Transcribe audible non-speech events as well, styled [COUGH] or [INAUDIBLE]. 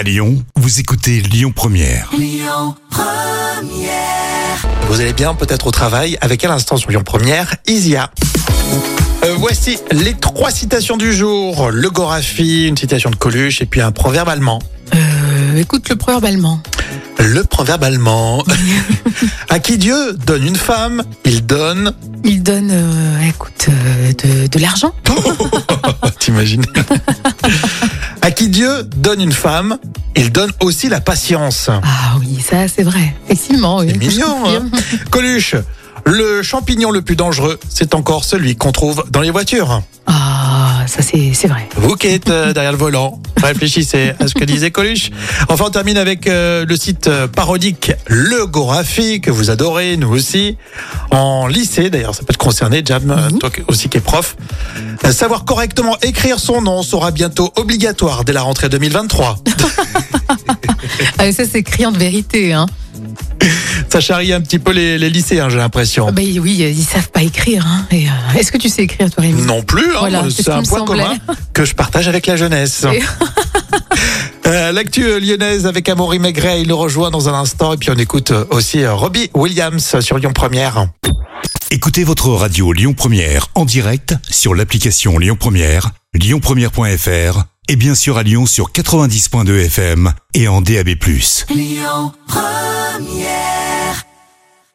À Lyon, vous écoutez Lyon Première. Vous allez bien peut-être au travail avec à l'instant sur Lyon Première, Isia. Euh, voici les trois citations du jour. Le Gorafi, une citation de Coluche et puis un proverbe allemand. Euh, écoute le proverbe allemand. Le proverbe allemand. [LAUGHS] à qui Dieu donne une femme, il donne. Il donne, euh, écoute, euh, de, de l'argent. [LAUGHS] T'imagines [LAUGHS] Qui Dieu donne une femme, il donne aussi la patience. Ah oui, ça c'est vrai. Effectivement, oui. C'est mignon, hein [LAUGHS] Coluche, le champignon le plus dangereux, c'est encore celui qu'on trouve dans les voitures. Ça c'est vrai. Vous qui êtes euh, derrière le volant, réfléchissez à ce que disait Coluche. Enfin, on termine avec euh, le site euh, parodique Le Gorafi, que vous adorez, nous aussi. En lycée, d'ailleurs, ça peut te concerner, Jam, euh, toi aussi qui es prof. Savoir correctement écrire son nom sera bientôt obligatoire dès la rentrée 2023. [LAUGHS] Ah, ça c'est criant de vérité. Hein. Ça charrie un petit peu les, les lycéens, j'ai l'impression. Ah, bah, oui, ils savent pas écrire. Hein. Euh, Est-ce que tu sais écrire, toi, Rémi? Non plus, hein, Voilà, c'est ce un point semblait. commun que je partage avec la jeunesse. Et- [LAUGHS] Euh, L'actu lyonnaise avec Amaury Maigret, il le rejoint dans un instant. Et puis on écoute euh, aussi Robbie Williams sur Lyon Première. Écoutez votre radio Lyon Première en direct sur l'application Lyon Première, lyonpremière.fr et bien sûr à Lyon sur 90.2 FM et en DAB+. yeah.